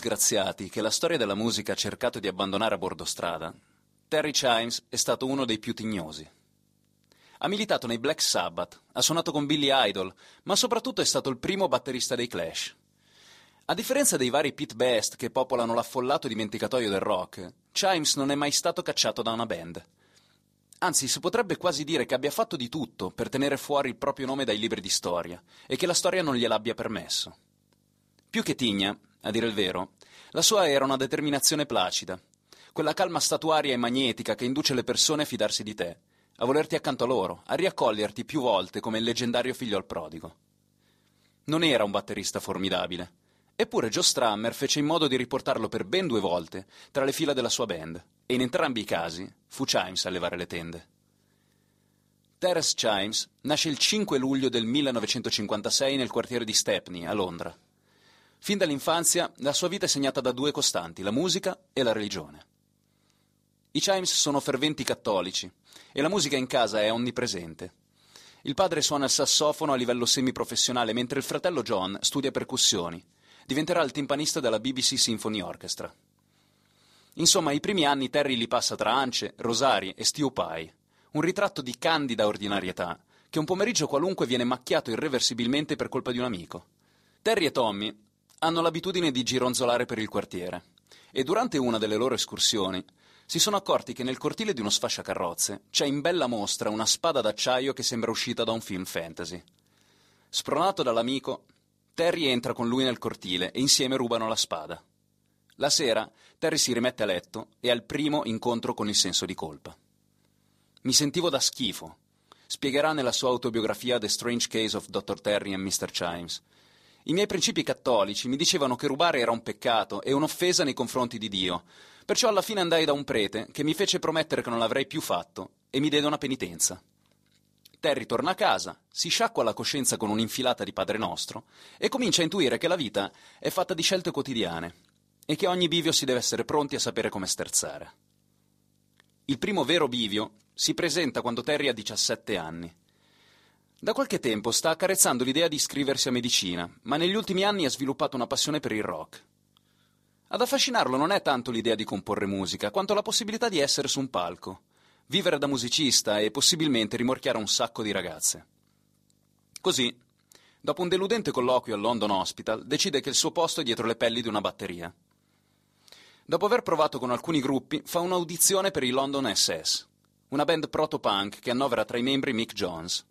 disgraziati che la storia della musica ha cercato di abbandonare a bordo strada, Terry Chimes è stato uno dei più tignosi. Ha militato nei Black Sabbath, ha suonato con Billy Idol, ma soprattutto è stato il primo batterista dei Clash. A differenza dei vari Pete Best che popolano l'affollato dimenticatoio del rock, Chimes non è mai stato cacciato da una band. Anzi, si potrebbe quasi dire che abbia fatto di tutto per tenere fuori il proprio nome dai libri di storia e che la storia non gliel'abbia permesso. Più che tigna, a dire il vero, la sua era una determinazione placida, quella calma statuaria e magnetica che induce le persone a fidarsi di te a volerti accanto a loro, a riaccoglierti più volte come il leggendario figlio al prodigo. Non era un batterista formidabile, eppure Joe Strammer fece in modo di riportarlo per ben due volte tra le fila della sua band, e in entrambi i casi fu Chimes a levare le tende. Terence Chimes nasce il 5 luglio del 1956 nel quartiere di Stepney, a Londra. Fin dall'infanzia la sua vita è segnata da due costanti, la musica e la religione. I Chimes sono ferventi cattolici e la musica in casa è onnipresente. Il padre suona il sassofono a livello semiprofessionale mentre il fratello John studia percussioni. Diventerà il timpanista della BBC Symphony Orchestra. Insomma, i primi anni Terry li passa tra ance, rosari e stew pie, un ritratto di candida ordinarietà che un pomeriggio qualunque viene macchiato irreversibilmente per colpa di un amico. Terry e Tommy hanno l'abitudine di gironzolare per il quartiere e durante una delle loro escursioni si sono accorti che nel cortile di uno sfasciacarrozze c'è in bella mostra una spada d'acciaio che sembra uscita da un film fantasy. Spronato dall'amico, Terry entra con lui nel cortile e insieme rubano la spada. La sera Terry si rimette a letto e ha il primo incontro con il senso di colpa. Mi sentivo da schifo, spiegherà nella sua autobiografia The Strange Case of Dr. Terry and Mr. Chimes. I miei principi cattolici mi dicevano che rubare era un peccato e un'offesa nei confronti di Dio, Perciò alla fine andai da un prete che mi fece promettere che non l'avrei più fatto e mi diede una penitenza. Terry torna a casa, si sciacqua la coscienza con un'infilata di Padre Nostro e comincia a intuire che la vita è fatta di scelte quotidiane e che ogni bivio si deve essere pronti a sapere come sterzare. Il primo vero bivio si presenta quando Terry ha 17 anni. Da qualche tempo sta accarezzando l'idea di iscriversi a medicina, ma negli ultimi anni ha sviluppato una passione per il rock. Ad affascinarlo non è tanto l'idea di comporre musica, quanto la possibilità di essere su un palco, vivere da musicista e possibilmente rimorchiare un sacco di ragazze. Così, dopo un deludente colloquio al London Hospital, decide che il suo posto è dietro le pelli di una batteria. Dopo aver provato con alcuni gruppi, fa un'audizione per i London SS, una band proto-punk che annovera tra i membri Mick Jones.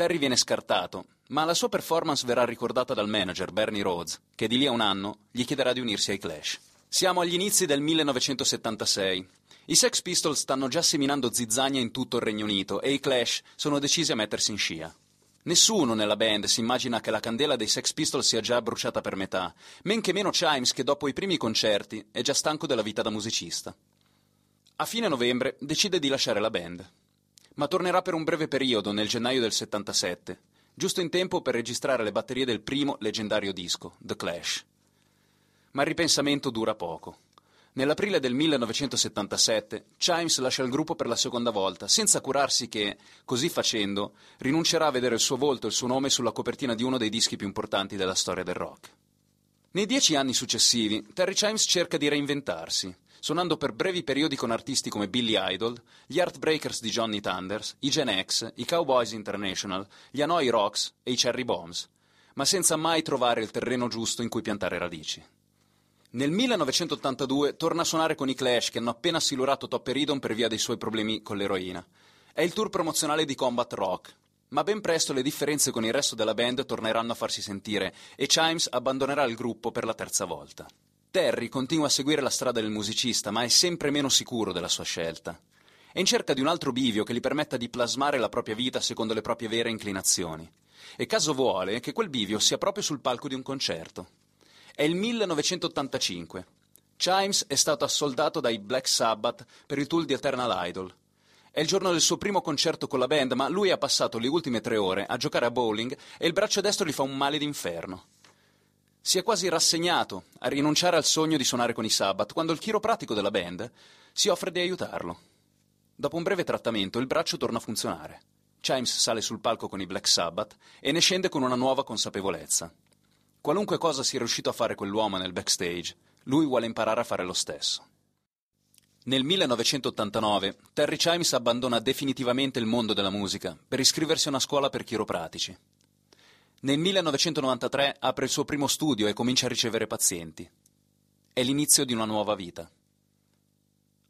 Terry viene scartato, ma la sua performance verrà ricordata dal manager Bernie Rhodes, che di lì a un anno gli chiederà di unirsi ai Clash. Siamo agli inizi del 1976. I Sex Pistols stanno già seminando zizzania in tutto il Regno Unito e i Clash sono decisi a mettersi in scia. Nessuno nella band si immagina che la candela dei Sex Pistols sia già bruciata per metà, men che meno Chimes che dopo i primi concerti è già stanco della vita da musicista. A fine novembre decide di lasciare la band ma tornerà per un breve periodo nel gennaio del 77, giusto in tempo per registrare le batterie del primo leggendario disco, The Clash. Ma il ripensamento dura poco. Nell'aprile del 1977 Chimes lascia il gruppo per la seconda volta, senza curarsi che, così facendo, rinuncerà a vedere il suo volto e il suo nome sulla copertina di uno dei dischi più importanti della storia del rock. Nei dieci anni successivi, Terry Chimes cerca di reinventarsi, suonando per brevi periodi con artisti come Billy Idol, gli Heartbreakers di Johnny Thunders, i Gen X, i Cowboys International, gli Hanoi Rocks e i Cherry Bombs, ma senza mai trovare il terreno giusto in cui piantare radici. Nel 1982 torna a suonare con i Clash che hanno appena silurato Top Ridon per via dei suoi problemi con l'eroina. È il tour promozionale di Combat Rock, ma ben presto le differenze con il resto della band torneranno a farsi sentire e Chimes abbandonerà il gruppo per la terza volta. Terry continua a seguire la strada del musicista, ma è sempre meno sicuro della sua scelta. È in cerca di un altro bivio che gli permetta di plasmare la propria vita secondo le proprie vere inclinazioni. E caso vuole che quel bivio sia proprio sul palco di un concerto. È il 1985. Chimes è stato assoldato dai Black Sabbath per il tour di Eternal Idol. È il giorno del suo primo concerto con la band, ma lui ha passato le ultime tre ore a giocare a bowling e il braccio destro gli fa un male d'inferno. Si è quasi rassegnato a rinunciare al sogno di suonare con i Sabbath quando il chiropratico della band si offre di aiutarlo. Dopo un breve trattamento il braccio torna a funzionare. Chimes sale sul palco con i Black Sabbath e ne scende con una nuova consapevolezza. Qualunque cosa sia riuscito a fare quell'uomo nel backstage, lui vuole imparare a fare lo stesso. Nel 1989 Terry Chimes abbandona definitivamente il mondo della musica per iscriversi a una scuola per chiropratici. Nel 1993 apre il suo primo studio e comincia a ricevere pazienti. È l'inizio di una nuova vita.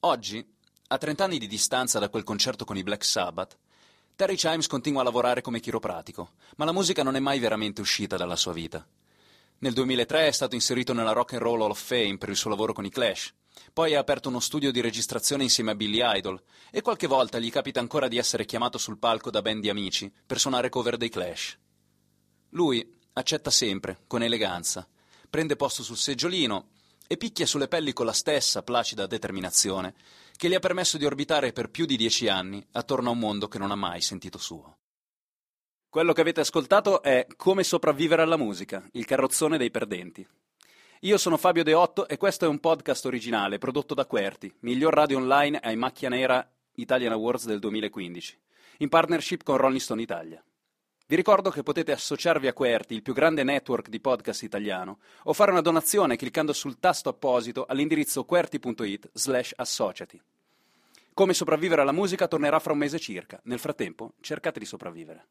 Oggi, a 30 anni di distanza da quel concerto con i Black Sabbath, Terry Chimes continua a lavorare come chiropratico, ma la musica non è mai veramente uscita dalla sua vita. Nel 2003 è stato inserito nella Rock and Roll Hall of Fame per il suo lavoro con i Clash. Poi ha aperto uno studio di registrazione insieme a Billy Idol e qualche volta gli capita ancora di essere chiamato sul palco da band di amici per suonare cover dei Clash. Lui accetta sempre, con eleganza, prende posto sul seggiolino e picchia sulle pelli con la stessa placida determinazione che gli ha permesso di orbitare per più di dieci anni attorno a un mondo che non ha mai sentito suo. Quello che avete ascoltato è Come sopravvivere alla musica, il carrozzone dei perdenti. Io sono Fabio Deotto e questo è un podcast originale prodotto da Querti, miglior radio online ai Macchia Nera Italian Awards del 2015, in partnership con Rolling Stone Italia. Vi ricordo che potete associarvi a Querti, il più grande network di podcast italiano, o fare una donazione cliccando sul tasto apposito all'indirizzo querti.it slash associati. Come sopravvivere alla musica tornerà fra un mese circa. Nel frattempo, cercate di sopravvivere.